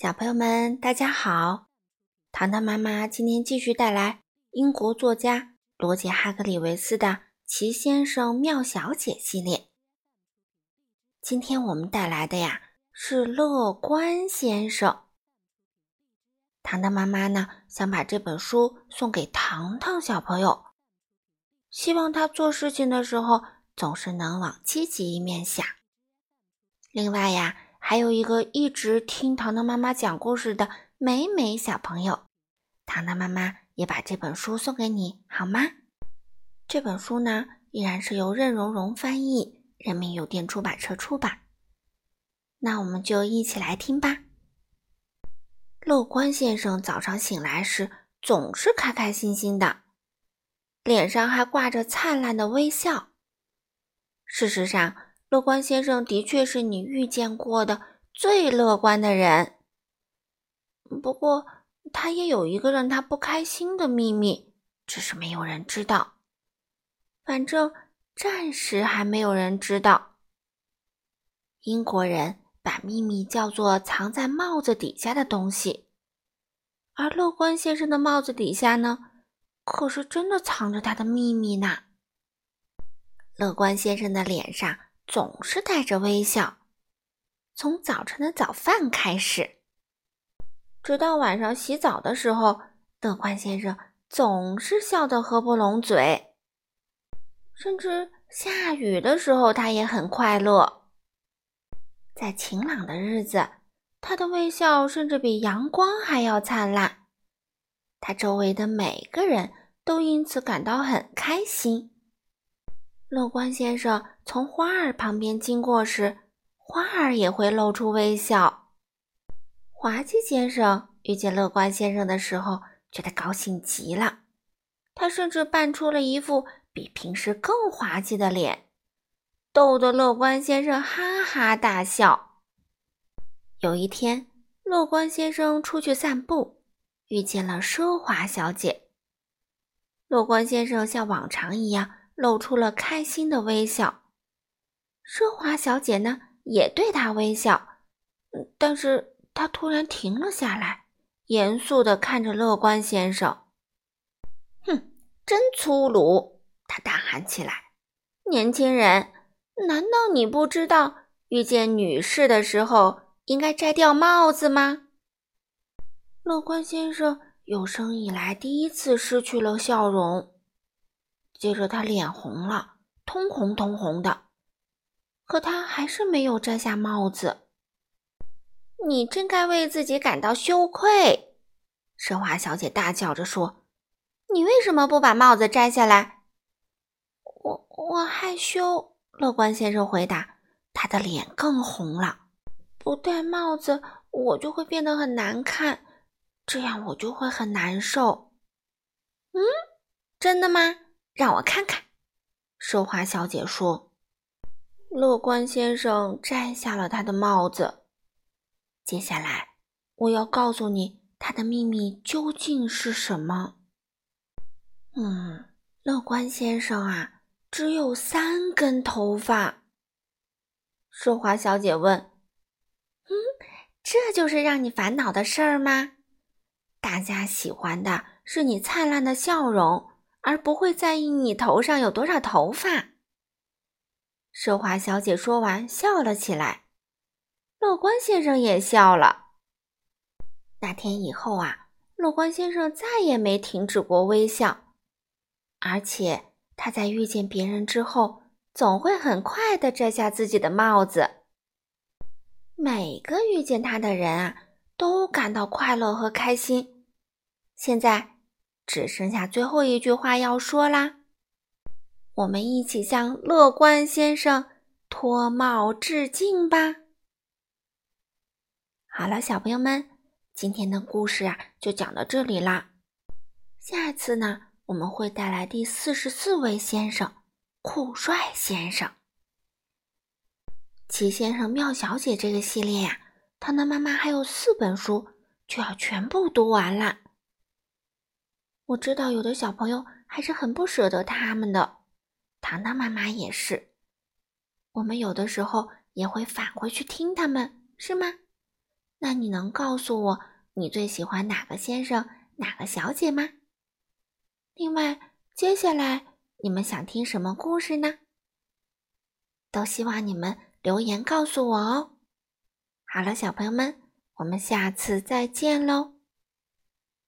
小朋友们，大家好！糖糖妈妈今天继续带来英国作家罗杰·哈格里维斯的《奇先生妙小姐》系列。今天我们带来的呀是乐观先生。糖糖妈妈呢想把这本书送给糖糖小朋友，希望他做事情的时候总是能往积极一面想。另外呀。还有一个一直听糖糖妈妈讲故事的美美小朋友，糖糖妈妈也把这本书送给你，好吗？这本书呢，依然是由任溶溶翻译，人民邮电出版社出版。那我们就一起来听吧。乐观先生早上醒来时总是开开心心的，脸上还挂着灿烂的微笑。事实上，乐观先生的确是你遇见过的最乐观的人。不过，他也有一个让他不开心的秘密，只是没有人知道。反正暂时还没有人知道。英国人把秘密叫做藏在帽子底下的东西，而乐观先生的帽子底下呢，可是真的藏着他的秘密呢。乐观先生的脸上。总是带着微笑，从早晨的早饭开始，直到晚上洗澡的时候，乐观先生总是笑得合不拢嘴。甚至下雨的时候，他也很快乐。在晴朗的日子，他的微笑甚至比阳光还要灿烂，他周围的每个人都因此感到很开心。乐观先生从花儿旁边经过时，花儿也会露出微笑。滑稽先生遇见乐观先生的时候，觉得高兴极了，他甚至扮出了一副比平时更滑稽的脸，逗得乐观先生哈哈大笑。有一天，乐观先生出去散步，遇见了奢华小姐。乐观先生像往常一样。露出了开心的微笑，奢华小姐呢也对他微笑，但是她突然停了下来，严肃地看着乐观先生。哼，真粗鲁！他大喊起来：“年轻人，难道你不知道遇见女士的时候应该摘掉帽子吗？”乐观先生有生以来第一次失去了笑容。接着，他脸红了，通红通红的，可他还是没有摘下帽子。你真该为自己感到羞愧，奢华小姐大叫着说：“你为什么不把帽子摘下来？”我我害羞。乐观先生回答，他的脸更红了。不戴帽子，我就会变得很难看，这样我就会很难受。嗯，真的吗？让我看看，奢华小姐说。乐观先生摘下了他的帽子。接下来，我要告诉你他的秘密究竟是什么。嗯，乐观先生啊，只有三根头发。奢华小姐问：“嗯，这就是让你烦恼的事儿吗？大家喜欢的是你灿烂的笑容。”而不会在意你头上有多少头发。奢华小姐说完，笑了起来。乐观先生也笑了。那天以后啊，乐观先生再也没停止过微笑，而且他在遇见别人之后，总会很快的摘下自己的帽子。每个遇见他的人啊，都感到快乐和开心。现在。只剩下最后一句话要说啦，我们一起向乐观先生脱帽致敬吧。好了，小朋友们，今天的故事啊就讲到这里啦。下次呢，我们会带来第四十四位先生——酷帅先生。齐先生、妙小姐这个系列呀，糖糖妈妈还有四本书就要全部读完了。我知道有的小朋友还是很不舍得他们的，糖糖妈妈也是。我们有的时候也会返回去听他们，是吗？那你能告诉我你最喜欢哪个先生、哪个小姐吗？另外，接下来你们想听什么故事呢？都希望你们留言告诉我哦。好了，小朋友们，我们下次再见喽。